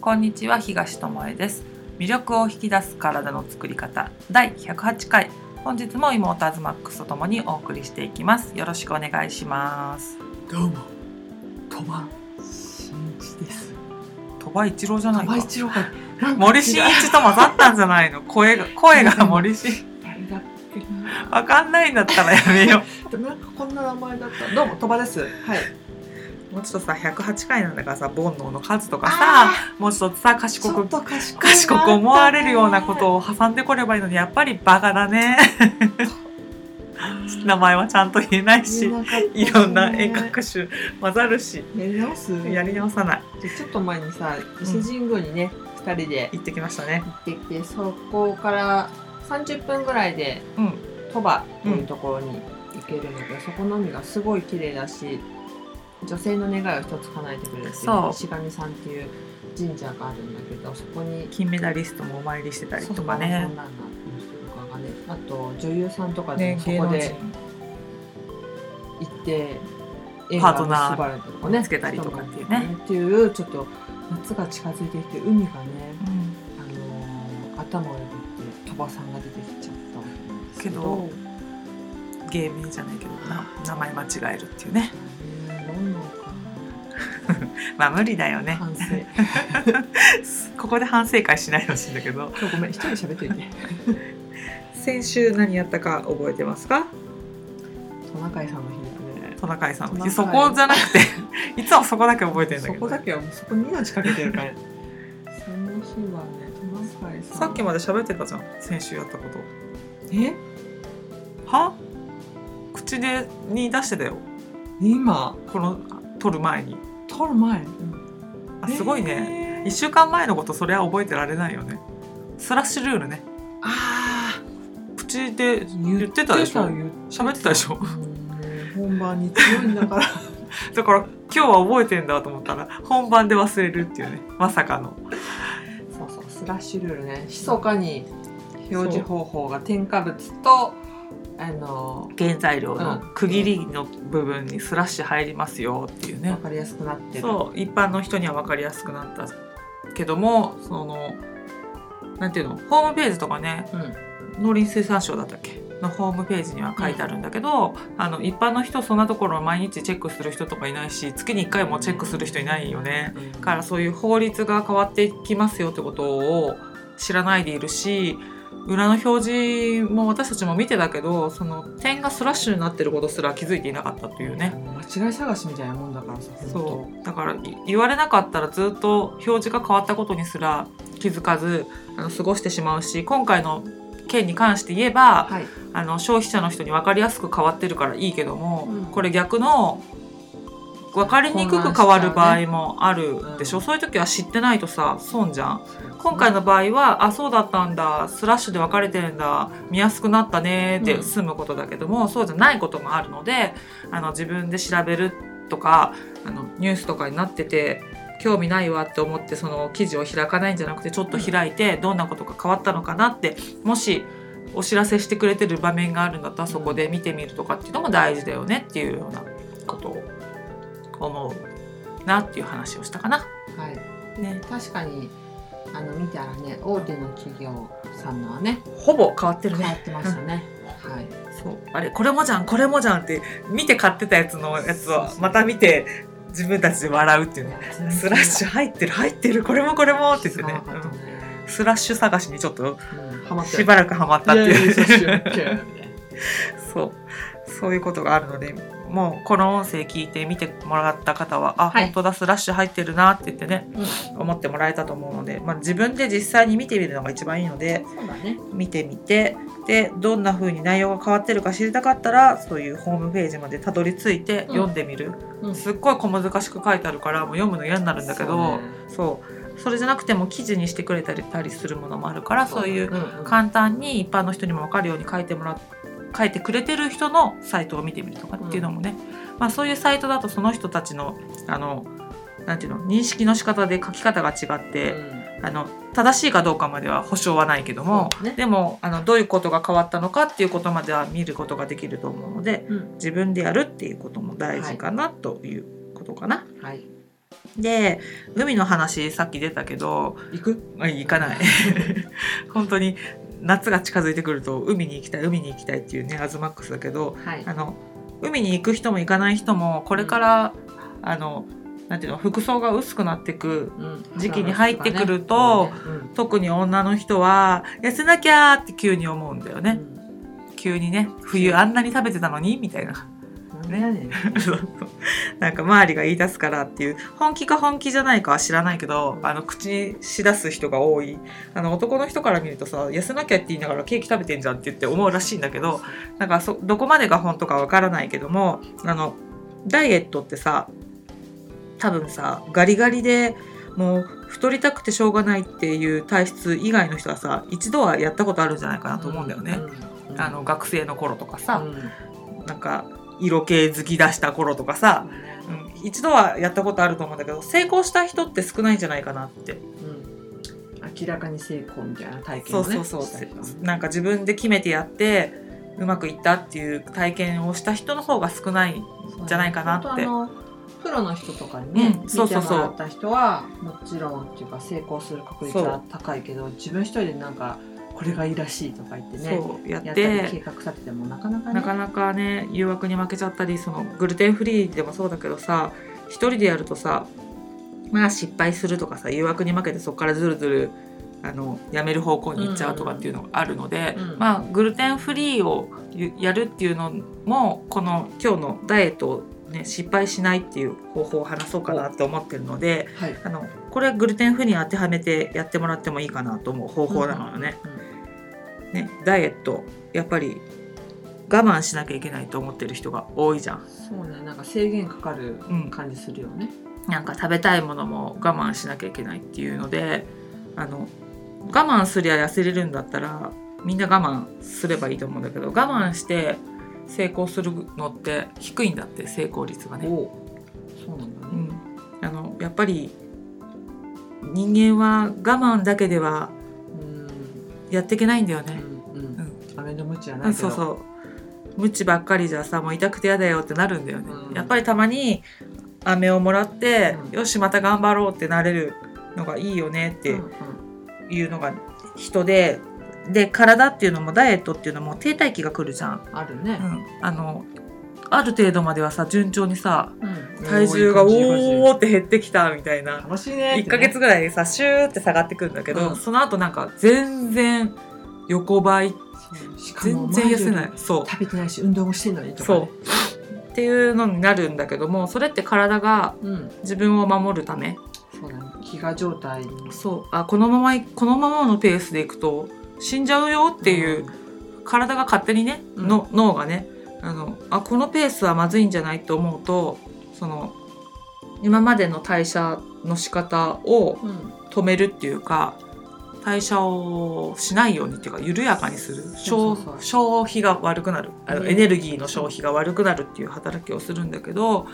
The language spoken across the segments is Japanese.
こんにちは東智恵です魅力を引き出す体の作り方第108回本日も妹アズマックスとともにお送りしていきますよろしくお願いしますどうも、鳥羽真一です。鳥羽一郎じゃないか鳥羽一郎か。森進一と混ざったんじゃないの？声が声が森進誰だっけな。わかんないんだったらやめよ なんかこんな名前だった。どうも鳥羽です。はい。うもうちょっとさ108回なんだからさ煩悩の数とかさあもうちょっとさ賢くと賢く思われるようなことを挟んでこればいいのにやっぱりバカだね。名前はちゃんと言えないしいろんな遠隔種混ざるし。やり直す。やり直さない。でちょっと前にさ、伊勢神宮にね、二人で行ってきましたね。行ってきて、そこから30分ぐらいでうん。鳥羽っていうところに行けるので、そこの海がすごい綺麗だし女性の願いを一つ叶えてくれるっていう石神さんっていう神社があるんだけどそこに金メダリストもお参りしてたりとかね。のとかがねあと女優さんとかでねもそこで行って縁パートナー結ばれたりとかね見つけたりとかっていうね。っていうちょっと夏が近づいてきて海がね、うん。あのー頭をよぎって鳥羽さんが出てきちゃったわけど芸名じゃないけどな名前間違えるっていうねまあ無理だよね。な反省。ここで反省会しないでほしいんだけど。今日ごめん一人喋っといて。先週何やったか覚えてますか？トナカイさんの日だね。トナカイさんトナカイ。そこじゃなくて いつもそこだけ覚えてるんだそけどこだけはもうそこに命かけてるからその日はねトナカイさん。さっきまで喋ってたじゃん先週やったこと。え？は？口でに出してたよ。今？この撮る前に撮る前。あすごいね、ね1週間前のことそれは覚えてられないよね。スラッシュルールね。あ口で言ってたでしょ。言って喋ってたでしょ。うん本番に強いんだから。だから今日は覚えてんだと思ったら本番で忘れるっていうね。まさかの。そうそうスラッシュルールね。密かに表示方法が添加物とあの原材料のうん。区切りの部分にスラッシュ入りますよっていうね。分かりやすくなってる。そう。一般の人には分かりやすくなった。けどもそのなんていうの？ホームページとかねうん、農林水産省だったっけ？のホームページには書いてあるんだけど、あの一般の人そんなところを毎日チェックする人とかいないし月に1回もチェックする人いないよね。だからそういう法律が変わっていきますよってことを知らないでいるし裏の表示も私たちも見てたけどその点がスラッシュになってることすら気づいていなかったというね。間違い探しみたいなもんだからさそう。だからい言われなかったらずっと表示が変わったことにすら気づかずあの過ごしてしまうし今回の件に関して言えばはい。あの消費者の人に分かりやすく変わってるからいいけども、うん。これ逆の分かりにくく変わる場合もあるでしょ、そういう時は知ってないとさ損じゃん。今回の場合はあそうだったんだスラッシュで分かれてるんだ見やすくなったねでうん。済むことだけども、そうじゃないこともあるのであの自分で調べるとかあのニュースとかになってて興味ないわって思ってその記事を開かないんじゃなくてちょっと開いてどんなことが変わったのかなってもしお知らせしてくれてる場面があるんだったらそこで見てみるとかっていうのも大事だよねっていうようなことを思うなっていう話をしたかな。はい。ね、確かにあの見たらね大手の企業さんのはねほぼ変わってるね。変わってましたね、はい。そう。あれこれもじゃんこれもじゃんって見て買ってたやつのやつをまた見て自分たちで笑うっていうね。スラッシュ入ってる入ってるこれもこれもって言ってね。スラッシュ探しにちょっとうん。しばらくハマったっていう。そう。そういうことがあるのでもうこの音声聞いて見てもらった方はあ、はい。本当だスラッシュ入ってるなって言ってねうん。思ってもらえたと思うので、まあ、自分で実際に見てみるのが一番いいのでね。見てみてでどんな風に内容が変わってるか知りたかったらそういうホームページまでたどり着いてうん。読んでみる、うん。すっごい小難しく書いてあるからもう読むの嫌になるんだけどそう,、それじゃなくても記事にしてくれたりたりするものもあるからそういう簡単に一般の人にも分かるように書いてもら書いてくれてる人のサイトを見てみるとかっていうのもね、まあ、そういうサイトだとその人たちのあのなんていうの認識の仕方で書き方が違って、あの正しいかどうかまでは保証はないけども、ね。でもあのどういうことが変わったのかっていうことまでは見ることができると思うのでうん。自分でやるっていうことも大事かなということかな。はい。で海の話さっき出たけど行く？あ行かない。本当に夏が近づいてくると海に行きたい海に行きたいっていうねアズマックスだけどはい。あの海に行く人も行かない人もこれから、あのなんていうの服装が薄くなってく時期に入ってくると特に女の人は痩せなきゃーって急に思うんだよね、急にね冬あんなに食べてたのにみたいなね。なんか周りが言い出すからっていう本気か本気じゃないかは知らないけどあの口にしだす人が多い。あの男の人から見るとさ痩せなきゃって言いながらケーキ食べてんじゃんって言って思うらしいんだけどなんかそどこまでが本当かわからないけどもあのダイエットってさ多分さガリガリでもう太りたくてしょうがないっていう体質以外の人はさ一度はやったことあるんじゃないかなと思うんだよね。うんうん。あの学生の頃とかさ、うん。なんか色気づき出した頃とかさ、うん、一度はやったことあると思うんだけど成功した人って少ないんじゃないかなって、うん。明らかに成功みたいな体験をね。そうそうそう。なんか自分で決めてやってうまくいったっていう体験をした人の方が少ないじゃないかなって。プロの人とかにね、うん見てもらった人はもちろんっていうか成功する確率は高いけど自分一人でなんかこれがいいらしいとか言ってねやっやったり計て画立ててもなかなかね。なかなかね誘惑に負けちゃったりそのグルテンフリーでもそうだけどさ一人でやるとさまあ失敗するとかさ誘惑に負けてそこからずるずるあのやめる方向に行っちゃうとかっていうのがあるので、うんまあグルテンフリーをゆやるっていうのもこの今日のダイエットを、ね、失敗しないっていう方法を話そうかなって思ってるのではい。あのこれグルテンフリーに当てはめてやってもらってもいいかなと思う方法なのよね。ねダイエットやっぱり我慢しなきゃいけないと思ってる人が多いじゃん。そうねなんか制限かかるうん。感じするよね、なんか食べたいものも我慢しなきゃいけないっていうのであの我慢すりゃ痩せれるんだったらみんな我慢すればいいと思うんだけど我慢して成功するのって低いんだって成功率がね。そうなんだね、うん、あのやっぱり人間は我慢だけではうんやっていけないんだよね。うんのムチはなうんいそうそう。無知ばっかりじゃさもう痛くて嫌だよってなるんだよね、うん。やっぱりたまに飴をもらって、うん。よしまた頑張ろうってなれるのがいいよねっていうのが人でで体っていうのもダイエットっていうのも停滞期が来るじゃん、あるね。う、ん、あのある程度まではさ順調にさうん。体重がおおーって減ってきたみたいな。じ楽しいね。1ヶ月ぐらいでさシューって下がってくるんだけど、うん。その後なんか全然横ばい。全然痩せない。そう。り食べてないし運動もしてんのにとかそねう。っていうのになるんだけどもそれって体がうん。自分を守るため。そうだね。飢餓状態に。そう。あこのままいこのままのペースでいくと死んじゃうよっていう、体が勝手にね、うん。の脳がねあのあこのペースはまずいんじゃないと思うとその今までの代謝の仕方をうん。止めるっていうか代謝をしないようにっていうか緩やかにする。消費が悪くなる。あのねエネルギーの消費が悪くなるっていう働きをするんだけど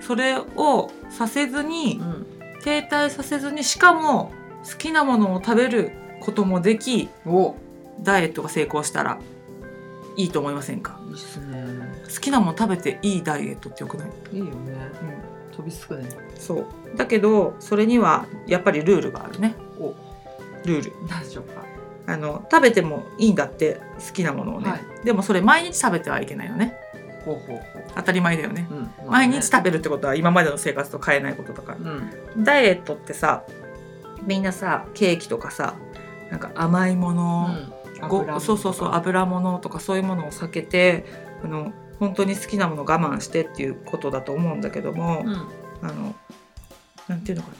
それをさせずにうん。停滞させずにしかも好きなものを食べることもできお。ダイエットが成功したらいいと思いませんか？いいっすね。好きなもの食べていいダイエットってよくない、いいよね。うん、飛びつくね。そう。だけどそれにはやっぱりルールがあるね。お。ルール。何でしょうか？あの食べてもいいんだって好きなものをね、はい。でもそれ毎日食べてはいけないよね。ほうほうほ当たり前だよね、う、うん。まあね。毎日食べるってことは今までの生活と変えないことだから。うん。ダイエットってさみんなさケーキとかさなんか甘いもの、ご油そうそうそう油物とかそういうものを避けてあの本当に好きなものを我慢してっていうことだと思うんだけども、うん。あのなんていうのかな。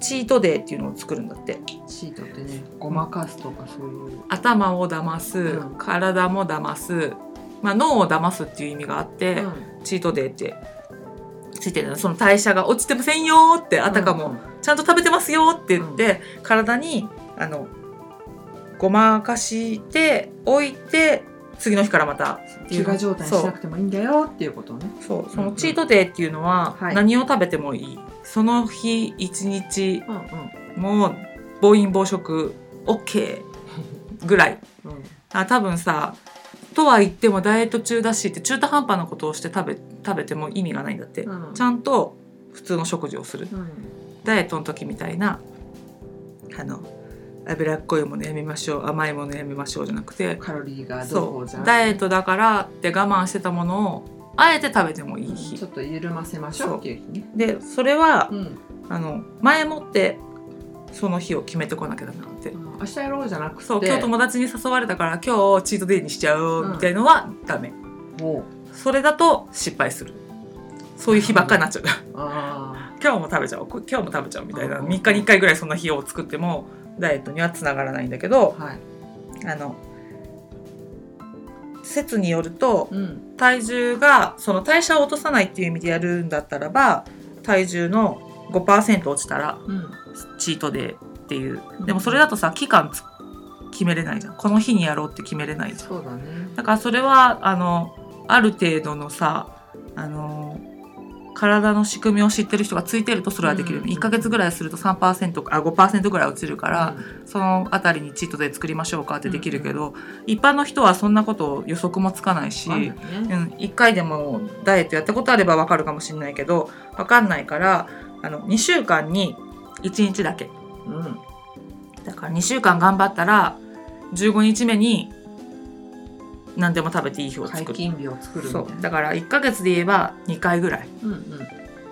チートデーっていうのを作るんだって。シートってねごまかすとかそういう。頭を騙す、うん。体も騙す、まあ、脳を騙すっていう意味があって、うん。チートデーってついてるの。その代謝が落ちてませんよってあたかも、ちゃんと食べてますよって言って、体にあのごまかしておいて次の日からまた飢餓状態にしなくてもいいんだよっていうことね。そう。そのチートデーっていうのははい。何を食べてもいい、その日一日うんもう暴飲暴食 OK ぐらい。う んうん。あ多分さとは言ってもダイエット中だしって中途半端なことをして食べ食べても意味がないんだって、うん。ちゃんと普通の食事をする。うん。ダイエットの時みたいなあの脂っこいものやめましょう。甘いものやめましょうじゃなくて。カロリーがどうこそう。ダイエットだからって我慢してたものをあえて食べてもいい日。ちょっと緩ませましょうっていう日ね。でそれはうん。あの前もってその日を決めてこなきゃダメなんで明日やろうじゃなくて。そう今日友達に誘われたから今日チートデイにしちゃおうみたいのはダメ、おう。それだと失敗する。そういう日ばっかりになっちゃう。あ今日も食べちゃおう。こ今日も食べちゃおうみたいな。うん3日に1回ぐらいそんな日を作ってもダイエットにはつながらないんだけどあはい。あの説によるとうん。体重がその代謝を落とさないっていう意味でやるんだったらば体重の5%落ちたらうん。チートデーっていう。うん。でもそれだとさ期間つ決めれないじゃん。この日にやろうって決めれないじゃん。そうだねだからそれはあのある程度のさあの体の仕組みを知ってる人がついてるとそれはできる、うん1ヶ月ぐらいすると3%あ5%ぐらい落ちるから、そのあたりにチートで作りましょうかってできるけど、一般の人はそんなことを予測もつかないし、うんうん、1回でもダイエットやったことあれば分かるかもしれないけど分かんないからあの2週間に1日だけ。うん。だから2週間頑張ったら15日目に何でも食べていい日を解作る。禁日を作るそいう。なだから1ヶ月で言えば2回ぐらい。うんうん。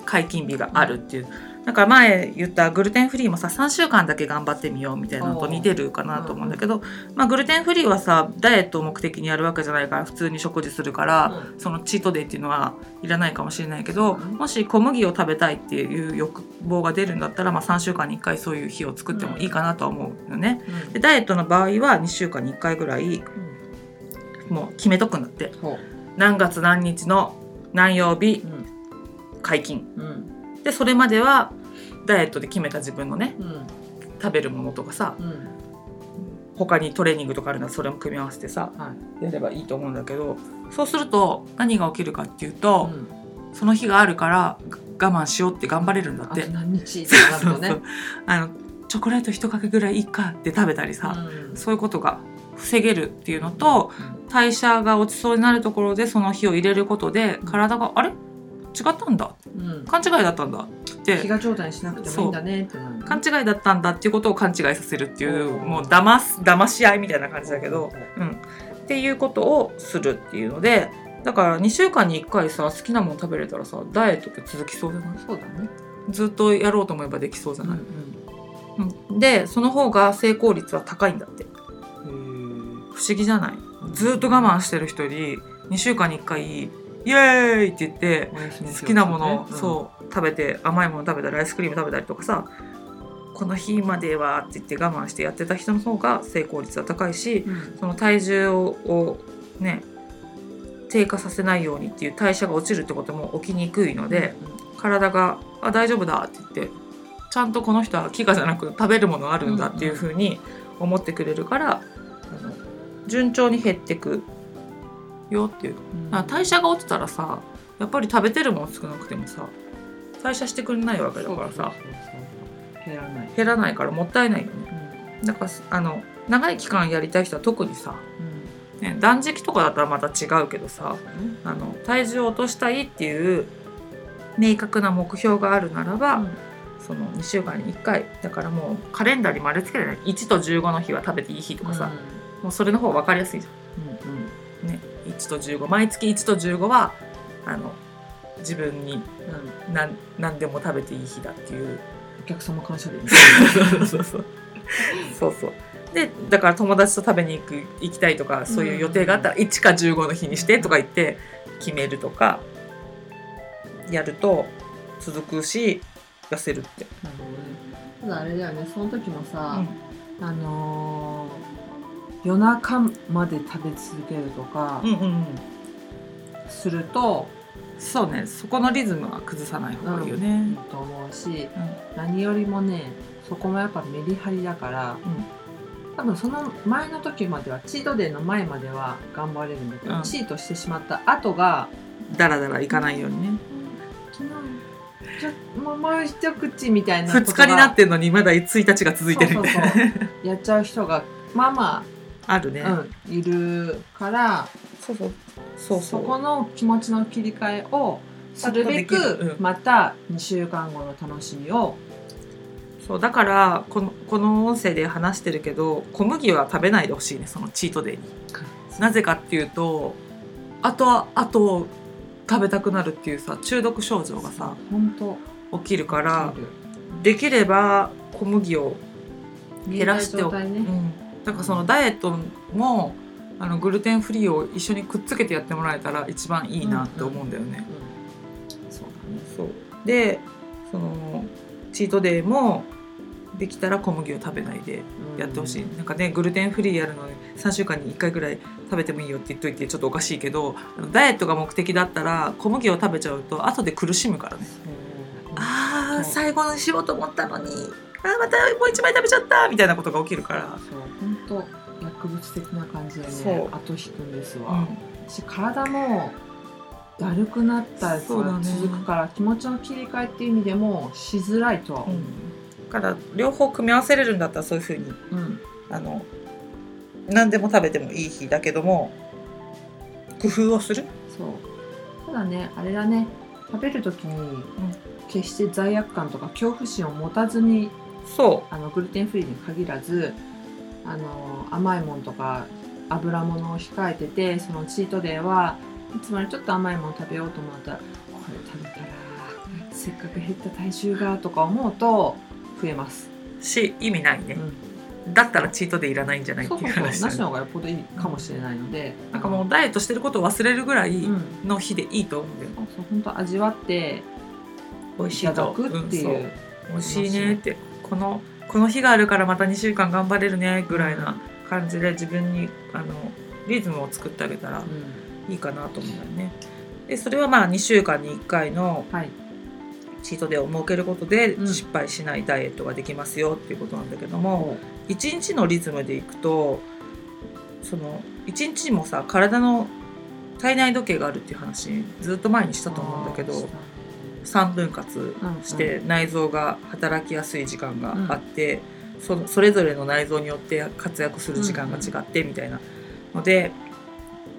解禁日があるっていう。だから前言ったグルテンフリーもさ3週間だけ頑張ってみようみたいなのと似てるかなと思うんだけど、まあ、グルテンフリーはさダイエットを目的にやるわけじゃないから普通に食事するから、そのチートデーっていうのはいらないかもしれないけど、うん。もし小麦を食べたいっていう欲望が出るんだったら、まあ、3週間に1回そういう日を作ってもいいかなとは思うよね。うん。でダイエットの場合は2週間に1回ぐらいもう決めとくんだって。ほ何月何日の何曜日ううん。解禁うん。でそれまではダイエットで決めた自分のねうん。食べるものとかさうん。他にトレーニングとかあるならそれも組み合わせてさはい。やればいいと思うんだけどそうすると何が起きるかっていうと、うん。その日があるから我慢しようって頑張れるんだって。何日ってなるとね。あのチョコレート一かけぐらいいいかって食べたりさ、うん。そういうことが防げるっていうのと代謝が落ちそうになるところでその日を入れることで体が「あれ？違ったんだ。うん。勘違いだったんだ」って飢餓状態にしなくてもいいんだねって勘違いだったんだっていうことを勘違いさせるっていううん。もう騙す騙し合いみたいな感じだけど、うん、っていうことをするっていうのでだから2週間に1回さ好きなもの食べれたらさダイエットって続きそうじゃない？そうだね。ずっとやろうと思えばできそうじゃない、うんうん。でその方が成功率は高いんだって。うん不思議じゃない？ずっと我慢してる人より2週間に1回イエーイって言って好きなもの、うん。そう食べて甘いもの食べたりアイスクリーム食べたりとかさこの日まではって言って我慢してやってた人の方が成功率は高いしうん。その体重をね低下させないようにっていう代謝が落ちるってことも起きにくいので、体が「あ大丈夫だ」って言ってちゃんとこの人は飢餓じゃなく食べるものあるんだっていうふうに思ってくれるから、順調に減ってくよっていう。う代謝が落ちたらさやっぱり食べてるもの少なくてもさ代謝してくれないわけだからさ減らない。減らないからもったいないよね。だからあの長い期間やりたい人は特にさ、ね、断食とかだったらまた違うけどさうんあの体重を落としたいっていう明確な目標があるならば、うん。その2週間に1回だからもうカレンダーに丸つけてない1と15の日は食べていい日とかさ、もうそれの方が分かりやすいじゃうんうん。ん。ね。1と15毎月1と15はあの自分にうん。何何でも食べていい日だっていう。お客様感謝デー そうそうそう。そうそう。でだから友達と食べに行く行きたいとかそういう予定があったら1か15の日にしてとか言って決めるとかやると続くし痩せるって。なるほどね。ただあれだよねその時もさ、あのー夜中まで食べ続けるとかうんうんうん。すると、そうね。そこのリズムは崩さない方がいいよいいね。と思うしうん。何よりもねそこもやっぱメリハリだから多分その前の時まではチートデーの前までは頑張れるんだけど、うん。チートしてしまった後がだらだらいかないようにね。昨日ちょもうもう一口みたいな2日になってんのにまだ1日が続いてるみたいな。そうそうやっちゃう人がまあまあるね。あ、うん、いるからそうそう。そうそこの気持ちの切り替えをするべくまた2週間後の楽しみを。そうだからこのこの音声で話してるけど小麦は食べないでほしいねそのチートデイに。なぜかっていうとあとあと食べたくなるっていうさ中毒症状がさ本当。起きるからできれば小麦を減らしておく、ね。うん、だからそのダイエットもあのグルテンフリーを一緒にくっつけてやってもらえたら一番いいなって思うんだよね。うんそうだねそう。でそのチートデイもできたら小麦を食べないでやってほしい、なんかねグルテンフリーやるのに3週間に1回ぐらい食べてもいいよって言っといてちょっとおかしいけどあのダイエットが目的だったら小麦を食べちゃうと後で苦しむからね。そう。あーそう。最後にしようと思ったのにあーまたもう一枚食べちゃったみたいなことが起きるから。そう本当薬物的な感じでね。後引くんですわ、うん。し体もだるくなったりとか続くから、気持ちの切り替えっていう意味でもしづらいとは思う、だから両方組み合わせれるんだったらそういうふうにうん。あの何でも食べてもいい日だけども工夫をする？そう。ただねあれだね。食べる時に決して罪悪感とか恐怖心を持たずにそあのグルテンフリーに限らずあの甘いものとか油物を控えててそのチートデーはいつもよりちょっと甘いもの食べようと思ったらこれ食べたらせっかく減った体重がとか思うと増えます、うし意味ないね。う、ん、だったらチートでいらないんじゃない？ってそういそう。うそうなしの方がよっぽどいいかもしれないので。なんかもうダイエットしてることを忘れるぐらいうんの日でいいと思うんだよ、そうそう本当味わって美味しいいただとくっていう,、んそう。美味しいねってこのこの日があるからまた2週間頑張れるねぐらいな感じで自分にあのリズムを作ってあげたらうん。いいかなと思うんだよね。でそれはまあ2週間に1回のはい。チートデーを設けることでうん。失敗しないダイエットができますよっていうことなんだけども、1日のリズムでいくとその1日にもさ体の体内時計があるっていう話ずっと前にしたと思うんだけど3分割して内臓が働きやすい時間があって、そのそれぞれの内臓によって活躍する時間が違ってみたいな。ので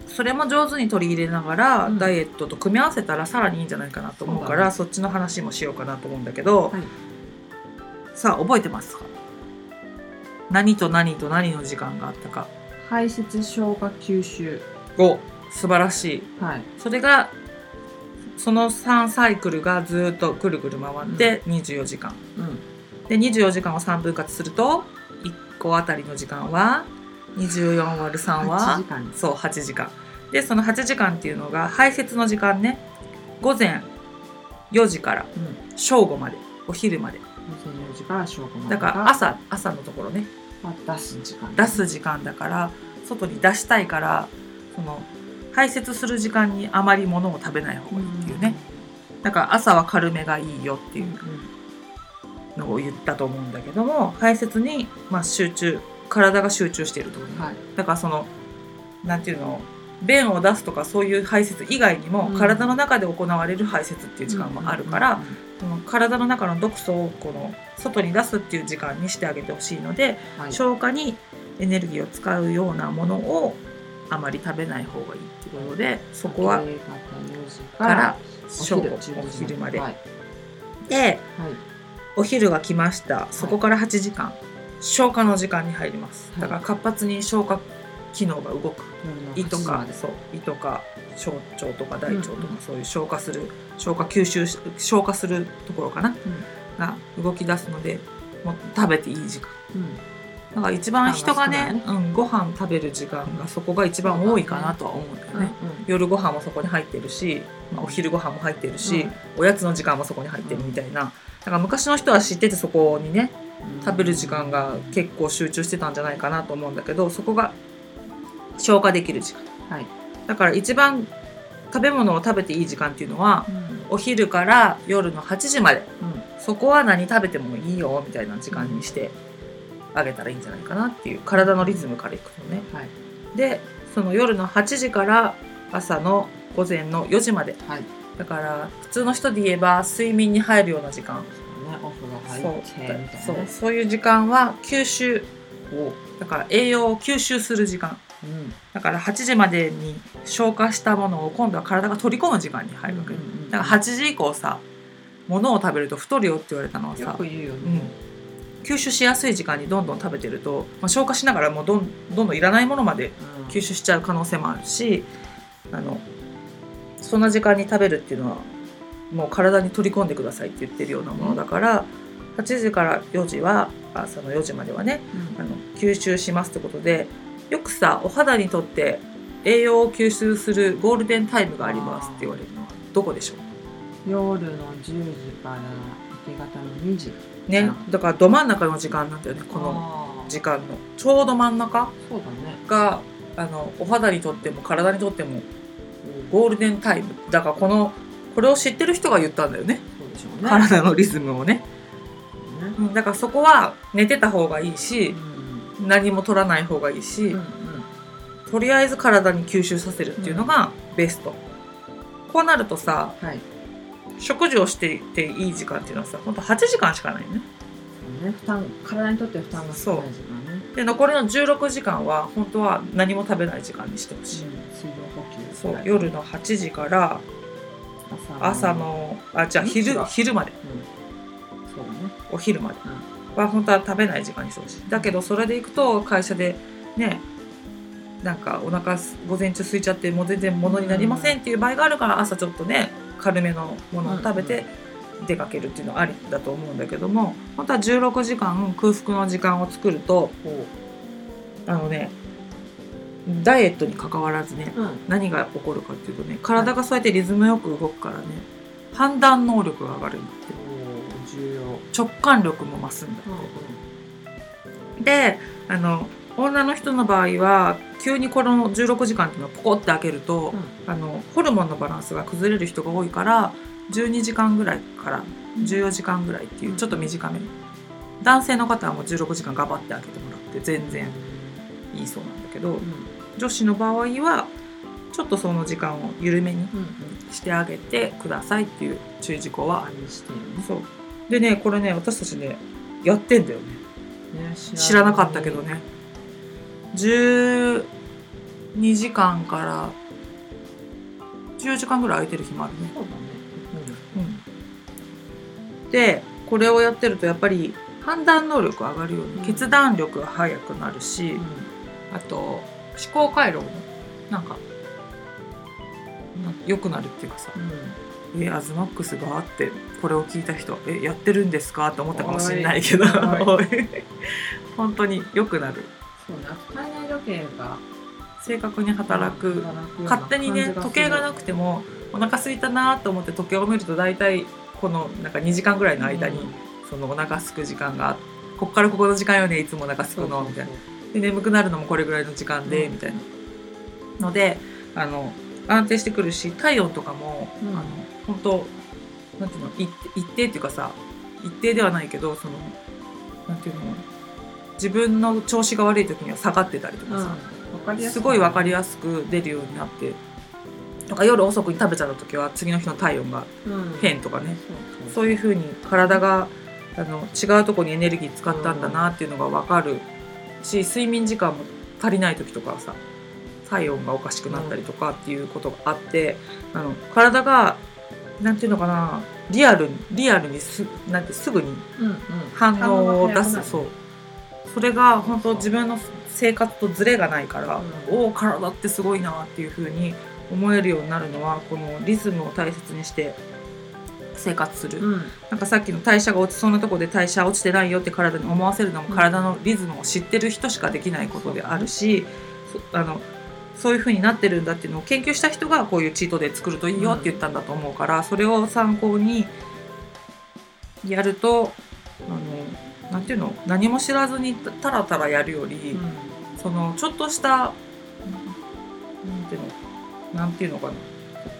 それも上手に取り入れながら、うん。ダイエットと組み合わせたらさらにいいんじゃないかなと思うからそそっちの話もしようかなと思うんだけど、はい。さあ覚えてますか？何と何と何の時間があったか。排泄消化吸収。お素晴らしい。はい。それがその3サイクルがずっとぐるぐる回って24時間、うん。で24時間を3分割すると1個あたりの時間は24割る3 8はそう8時間。でその8時間っていうのが排泄の時間ね。午前4時からうん。正午までお昼まで。午前4時から正午までだから朝朝のところね。出す時間。出す時間だから外に出したいからその排泄する時間にあまり物を食べない方がいいっていうね、だから朝は軽めがいいよっていうのを言ったと思うんだけども排泄にまあ集中体が集中しているってことね、はい。だからそのなんていうの便を出すとかそういう排泄以外にも、うん。体の中で行われる排泄っていう時間もあるから、その体の中の毒素をこの外に出すっていう時間にしてあげてほしいので、はい。消化にエネルギーを使うようなものをあまり食べない方がいいいうことでそこは明け方4時かからら正午お昼まで。はい。ではい。お昼が来ました。そこから8時間、消化の時間に入ります。はい。だから活発に消化機能が動く。胃と8時まで。かそう。胃とか小腸とか大腸とか、そういう消化する消化吸収し消化するところかな。うん。が動き出すのでもう食べていい時間。うんだから一番人がねうん、ご飯食べる時間がそこが一番多いかなとは思うんだよね。夜ご飯もそこに入ってるし、まあ、お昼ご飯も入ってるし、おやつの時間もそこに入ってるみたいな。だから昔の人は知っててそこにねうん。食べる時間が結構集中してたんじゃないかなと思うんだけどそこが消化できる時間。はい。だから一番食べ物を食べていい時間っていうのはお昼から夜の8時まで。そこは何食べてもいいよみたいな時間にしてあげたらいいんじゃないかなっていう体のリズムからいくとね。はい。でその夜の8時から朝の午前の4時まで。はい。だから普通の人で言えば睡眠に入るような時間。そうそういそう。時間は吸収。だから栄養を吸収する時間。うん。だから8時までに消化したものを今度は体が取り込む時間に入るわけ、うんうんだから8時以降さ物を食べると太るよって言われたのはよさく言うようん。ね、、吸収しやすい時間にどんどん食べてると、まあ、消化しながらもうどんどんどんいらないものまでうん。吸収しちゃう可能性もあるしあのそんな時間に食べるっていうのはもう体に取り込んでくださいって言ってるようなものだから、8時から4時は朝の4時まではねあの吸収しますってことでよくさお肌にとって栄養を吸収するゴールデンタイムがありますって言われるのはどこでしょ夜の10時から明け方の2時。うね。だからど真ん中の時間なんだよねこのの時間の。ちょうど真ん中そうだね。があのお肌にとっても体にとってもゴールデンタイム。だからこのこれを知ってる人が言ったんだよね。ね。体のリズムをね、ね。うんだからそこは寝てた方がいいしうん。何も取らない方がいいし、うんうん。とりあえず体に吸収させるっていうのがベスト、こうなるとさはい食事をしていていい時間っていうのはさ本当8時間しかないよね。ね負担体にとって負担が少ない時間ね。で残りの16時間は本当は何も食べない時間にしてほしい、うん水分補給。そう夜の8時から朝のあじゃあ昼昼まで。うん。そうだね。お昼まで。は本当は食べない時間にしてほしい。だけどそれでいくと会社でねなんかお腹す午前中空いちゃってもう全然物になりませんっていう場合があるから朝ちょっとね軽めのものを食べて出かけるっていうのはありだと思うんだけども本当は16時間空腹の時間を作るとあのねダイエットに関わらずねうん。何が起こるかっていうとね体がそうやってリズムよく動くからね判断能力が上がるんだって。重要。直感力も増すんだって、であの女の人の場合は急にこの16時間っていうのをポコって開けると、あのホルモンのバランスが崩れる人が多いから12時間ぐらいから14時間ぐらいっていうちょっと短め。男性の方はもう16時間頑張って開けてもらって全然いいそうなんだけどうん。女子の場合はちょっとその時間を緩めにうんうん。してあげてくださいっていう注意事項はあるあれしてそう。でねこれね私たちねやってんだよね。ね知らなかったけどね12時間から10時間ぐらい空いてる日もあるね、そうだね。うん、でこれをやってるとやっぱり判断能力上がるようにうん。決断力が速くなるし、うん。あと思考回路もなんかな良くなるっていうかさうんえアズマックスがあってこれを聞いた人えやってるんですか？って思ったかもしれないけど。お 本当に良くなる。そうね。あと計が正確に働く。勝手にね時計がなくてもお腹空いたなと思って時計を見ると大体このなんか2時間ぐらいの間に、そのお腹空く時間があってこっからここの時間よねいつもお腹空くのみたいな。で眠くなるのもこれぐらいの時間で、うん。みたいな。のであの安定してくるし体温とかも、うん。あの本当なんていうの一一定っていうかさ一定ではないけどそのなんていうの自分の調子が悪い時には下がってたりとかさ、すごい分かりやすく出るようになって。とか夜遅くに食べちゃった時は次の日の体温がうん。変とかね、そうそういう風に体があの違うとこにエネルギー使ったんだなっていうのが分かるし睡眠時間も足りない時とかはさ体温がおかしくなったりとかっていうことがあってあの体がなんていうのかなリアルにリアルにすなんてすぐにうんうん。反応を出反応が早くなる。すそうそれが本当自分の生活とズレがないから、うん。おお体ってすごいなっていう風に思えるようになるのはこのリズムを大切にして生活する、うん。なんかさっきの代謝が落ちそうなとこで代謝落ちてないよって体に思わせるのもうん体のリズムを知ってる人しかできないことであるし、そあのそういう風になってるんだっていうのを研究した人がこういうチートで作るといいよって言ったんだと思うから、それを参考にやるとあのなんていうの？何も知らずにタラタラやるより、そのちょっとしたなんていうの？なんていうのかな？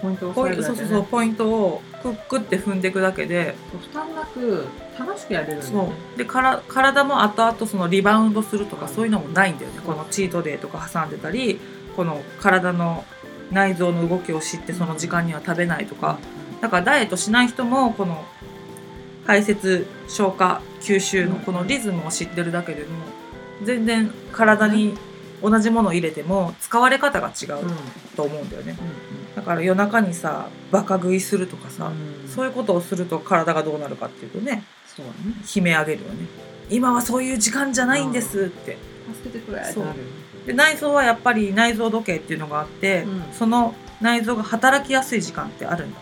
ポイントをね。そうそうそうポイントをクックって踏んでいくだけで負担なく楽しくやれるんだよそねう。でから体も後々そのリバウンドするとかうんそういうのもないんだよね。このチートデーとか挟んでたりこの体の内臓の動きを知ってその時間には食べないとか。だからダイエットしない人もこの排泄消化吸収のこのリズムを知ってるだけでも全然体に同じものを入れても使われ方が違うと思うんだよね。うん。から夜中にさバカ食いするとかさ、うん。そういうことをすると体がどうなるかっていうとねそうだね。悲鳴上げるよね。今はそういう時間じゃないんですって。助けてくれってそう。なるで内臓はやっぱり内臓時計っていうのがあって、うん。その内臓が働きやすい時間ってあるんだ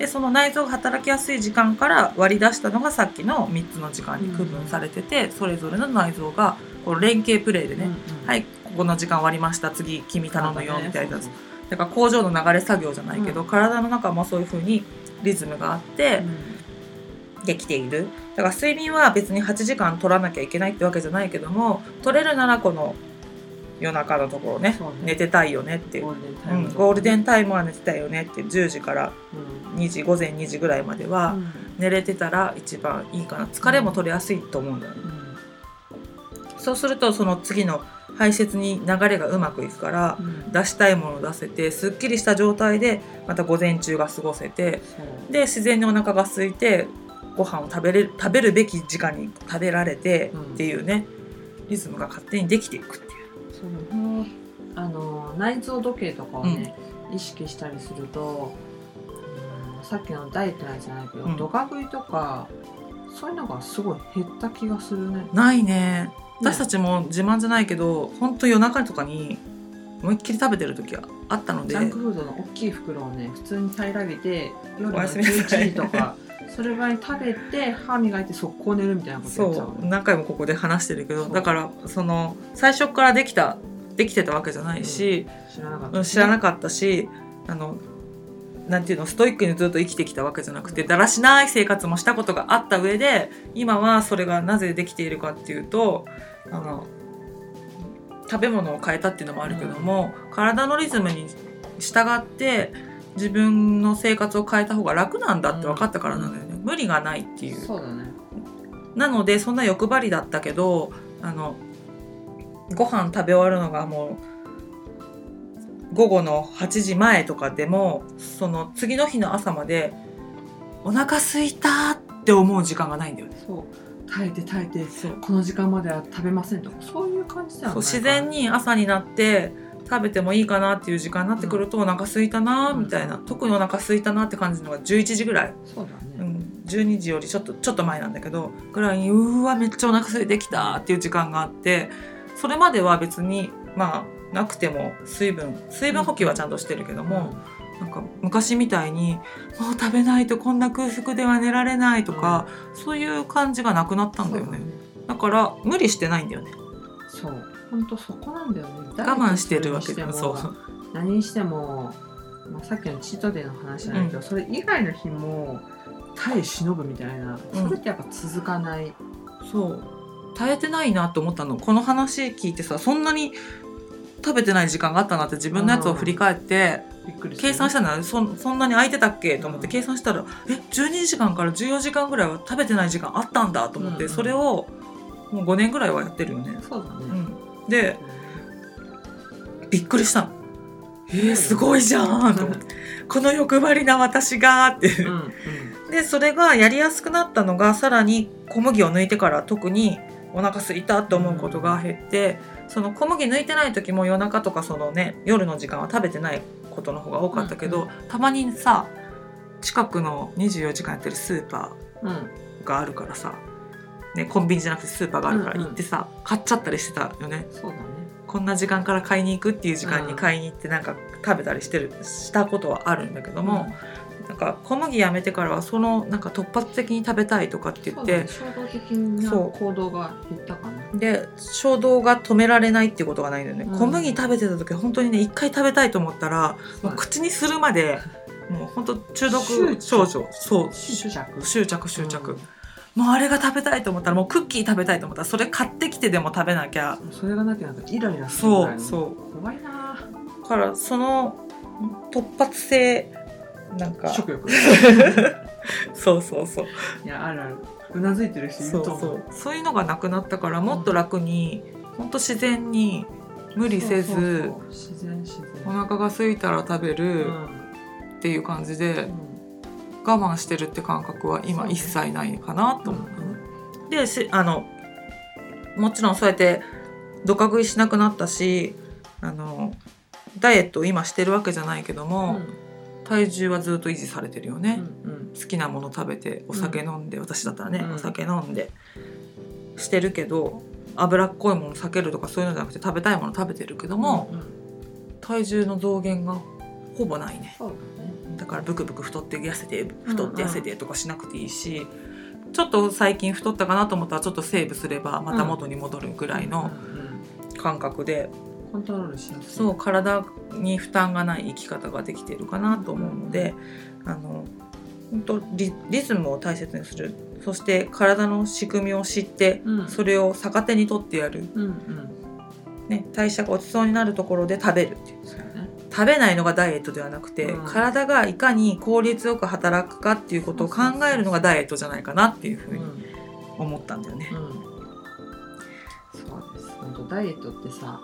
でその内臓が働きやすい時間から割り出したのがさっきの3つの時間に区分されてて、それぞれの内臓がこう連携プレーでね、はいいここの時間終わりました次君頼むよみたいなそうだから工場の流れ作業じゃないけど、う体の中もそういう風にリズムがあってできている。だから睡眠は別に8時間取らなきゃいけないってわけじゃないけども取れるならこの夜中のところねね。寝てたいよねっていう。ゴールデンタうん、イムは寝てたよねって10時からうん。2時午前2時ぐらいまでは寝れてたら一番いいかな。疲れも取れやすいと思うんだよね、うん。そうするとその次の排泄に流れがうまくいくからうん。出したいものを出せてすっきりした状態でまた午前中が過ごせてで自然にお腹が空いてご飯を食べれる食べるべき時間に食べられてうん。っていうね、リズムが勝手にできていく。そうもうあの内臓時計とかをね、意識したりすると、うんさっきのダイエットじゃないけど、うん。ドカ食いとかそういうのがすごい減った気がするね。ないね。私たちも自慢じゃないけど本当夜中とかに思いっきり食べてる時はあったので。ジャンクフードの大きい袋をね普通に平らげて夜のおやすみなさい。11時とかそれぐらいに食べて歯磨いて速攻寝るみたいなことやっちゃうそう。の何回もここで話してるけどだからその最初からできたできてたわけじゃないし、知らなかった、うん知らなかったしあのなんていうのストイックにずっと生きてきたわけじゃなくてだらしない生活もしたことがあった上で今はそれがなぜできているかっていうとあの食べ物を変えたっていうのもあるけども、体のリズムに従って自分の生活を変えた方が楽なんだって分かったからなんだよね、無理がないっていう。そうだね。なのでそんな欲張りだったけどあのご飯食べ終わるのがもう午後の8時前とかでもその次の日の朝までお腹空いたって思う時間がないんだよね。そう。耐えて耐えてそうこの時間までは食べませんとかそういう感じだよね。そう自然に朝になって食べてもいいかなっていう時間になってくると、お腹空いたなみたいな、特にお腹空いたなって感じるのが11時ぐらい、そうだね、うん、12時よりちょっとちょっと前なんだけどぐらいにうーわめっちゃお腹空いてきたっていう時間があってそれまでは別にまあなくても水分水分補給はちゃんとしてるけども、なんか昔みたいにもう食べないとこんな空腹では寝られないとか、そういう感じがなくなったんだよね。だから無理してないんだよね。そう本当そこなんだよね。我慢してるわけそう。何にしても、まあ、さっきのチートデーの話ないけど、うそれ以外の日も耐え忍ぶみたいな。うん。それってやっぱ続かない、そう。耐えてないなと思ったの。この話聞いてさそんなに食べてない時間があったなって自分のやつを振り返ってびっくりする。計算したらそそんなに空いてたっけと思ってうん。計算したらえ12時間から14時間ぐらいは食べてない時間あったんだと思って、うんうん。それをもう5年ぐらいはやってるよね。そうだね、うん、でびっくりしたの。えー、すごいじゃんと思って。この欲張りな私がって。うんうん。でそれがやりやすくなったのがさらに小麦を抜いてから特にお腹空いたと思うことが減って、その小麦抜いてない時も夜中とかそのね夜の時間は食べてないことの方が多かったけど、うんたまにさ近くの24時間やってるスーパうん。ーがあるからさ、ね、コンビニじゃなくてスーパーがあるからうんうん。行ってさ、買っちゃったりしてたよね。そうだね。こんな時間から買いに行くっていう時間にうん買いに行ってなんか食べたりしてるしたことはあるんだけども、なんか小麦やめてからはそのなんか突発的に食べたいとかって言って、そうだね。衝動的な行動が減ったかな。で衝動が止められないっていうことがないんだよね、うん。小麦食べてた時は本当にね一回食べたいと思ったらもう口にするまでもう本当中毒症状。そう。執着。執着執着、もうあれが食べたいと思ったらもうクッキー食べたいと思ったらそれ買ってきてでも食べなきゃ。うんそれがなきゃなんかイライラするぐらいのそうそ怖いな。うからその突発性なんか。食欲。そうそうそう。いやあるある。うなずいてる人いるそう。と思そう。そういうのがなくなったからもっと楽に、ほんと自然に無理せずそうそうそう。自然自然。お腹が空いたら食べるっていう感じで、我慢してるって感覚は今一切ないかなとうん思う。でしあのもちろんそうやってどか食いしなくなったしあのダイエットを今してるわけじゃないけどうも、ん。体重はずっと維持されてるよね、うん好きなもの食べてお酒飲んで、私だったらね、うん。お酒飲んでしてるけど脂っこいもの避けるとかそういうのじゃなくて食べたいもの食べてるけども、うんうん。体重の増減がほぼないね。ね。だからブクブク太って痩せて太って痩せてとかしなくていいし、ちょっと最近太ったかなと思ったらちょっとセーブすればまた元に戻るぐらいのうん。うん感覚で、コントロールしやすい。そう体に負担がない生き方ができているかなと思うのであの本当リリズムを大切にする。そして体の仕組みを知ってうん。それを逆手に取ってやる、うんうん。ね、代謝が落ちそうになるところで食べるっていう食べないのがダイエットではなくて、うん。体がいかに効率よく働くかっていうことを考えるのがダイエットじゃないかなっていうふうにうん。思ったんだよね。うん。そうです。本当ダイエットってさ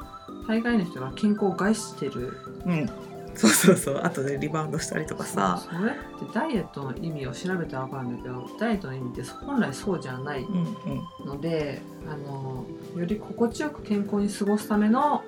大概の人が健康を害してる。うん、そうそうそう。後でリバウンドしたりとかさ、それってダイエットの意味を調べたら分かるんだけどダイエットの意味って本来そうじゃないうんうん、のであのより心地よく健康に過ごすための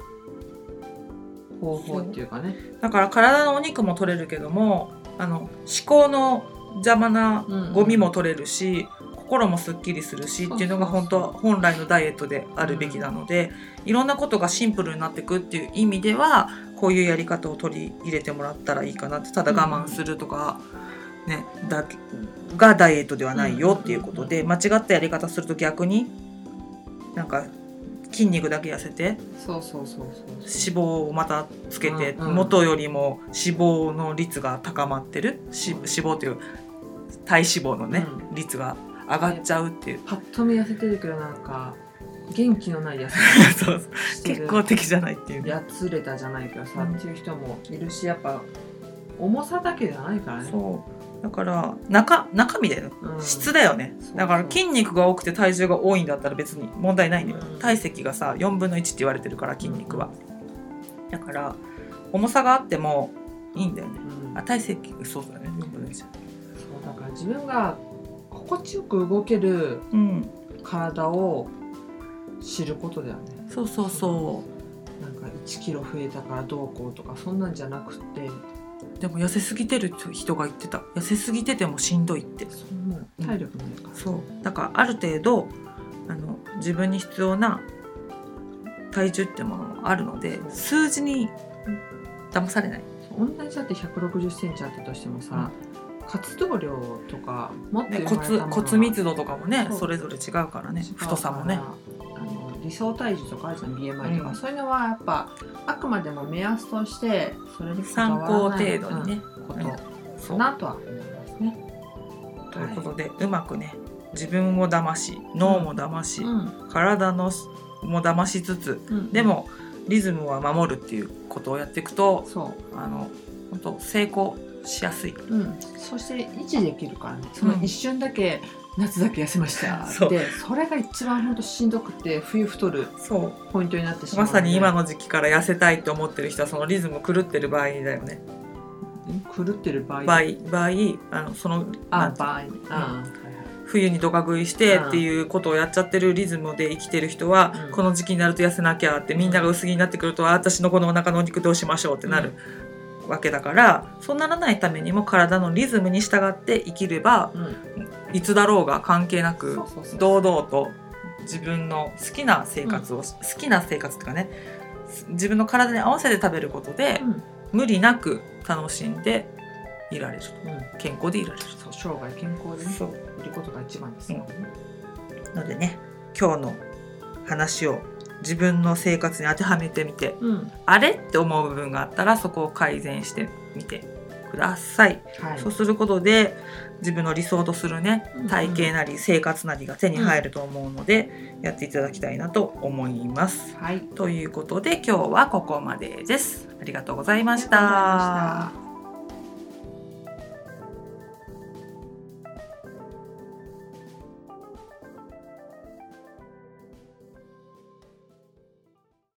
方法っていうかね。だから体のお肉も取れるけどもあの思考の邪魔なゴミも取れるし、心もすっきりするしっていうのが本当は本来のダイエットであるべきなので、いろんなことがシンプルになっていくっていう意味ではこういうやり方を取り入れてもらったらいいかなってただ我慢するとか、ね、だけがダイエットではないよっていうことで間違ったやり方すると逆になんか筋肉だけ痩せて。そうそうそうそう脂肪をまたつけて、うんうん。元よりも脂肪の率が高まってる。し脂肪という体脂肪のね、う率が上がっちゃうっていう、パッと見痩せてるけどなんか元気のない痩せ そう結構的じゃないっていう。ねやつれたじゃないけどさ、うん。っていう人もいるしやっぱ重さだけじゃないからね。そうだから中中身だよね、うん。質だよね。だから筋肉が多くて体重が多いんだったら別に問題ないんだよ、うん。体積がさ4分の1って言われてるから筋肉は、だから重さがあってもいいんだよね。うん。あ体積そうだね。4分の1そうだから自分が心地よく動けるうん。体を知ることだよね。そうそうそなんか1キロ増えたからどうこうとかそんなんじゃなくてうでも痩せすぎてる人が言ってた。痩せすぎててもしんどいって。そんな体力ないから、そう。だからある程度あの自分に必要な体重ってものがあるので数字に騙されない、同じだって1 6 0センチあったとしてもさ、活動量とか持ってね、骨骨密度とかもねそれぞれ違うからね太さもね理想体重とかあるじゃん BMI とか、うん。そういうのはやっぱあくまでも目安としてそれに参考わらない程度にね、うんことそうかなとは思いますね。ということで、うまくね自分を騙し脳も騙し、うん。体のも騙しつつうん。でもリズムは守るっていうことをやっていくとそあの本当成功しやすい。う、うん、そして維持できるからね。その一瞬だけ、夏だけ痩せました。でそれが一番本当しんどくて冬太るそう。ポイントになってしまうまさに今のの時期から痩せたいって思ってる人はそのリズム狂ってる場合だよね。狂ってる場合？場合場合あのそのあ場合あ、冬にドカ食いしてうんっていうことをやっちゃってるリズムで生きてる人は、うん。この時期になると痩せなきゃってみんなが薄着になってくるとあ私のこのお腹のお肉どうしましょうってなるわけだから、そうならないためにも体のリズムに従って生きればうんいつだろうが関係なく堂々と自分の好きな生活を、好きな生活っていうかね自分の体に合わせて食べることで、うん。無理なく楽しんでいられる。とうん。健康でいられる。そう生涯健康でねそう。いることが一番ですからね、のでね今日の話を自分の生活に当てはめてみてうん。あれって思う部分があったらそこを改善してみてください、はい。そうすることで自分の理想とするねうんうん。体型なり生活なりが手に入ると思うので、やっていただきたいなと思います。はい。ということで今日はここまでです。ありがとうございました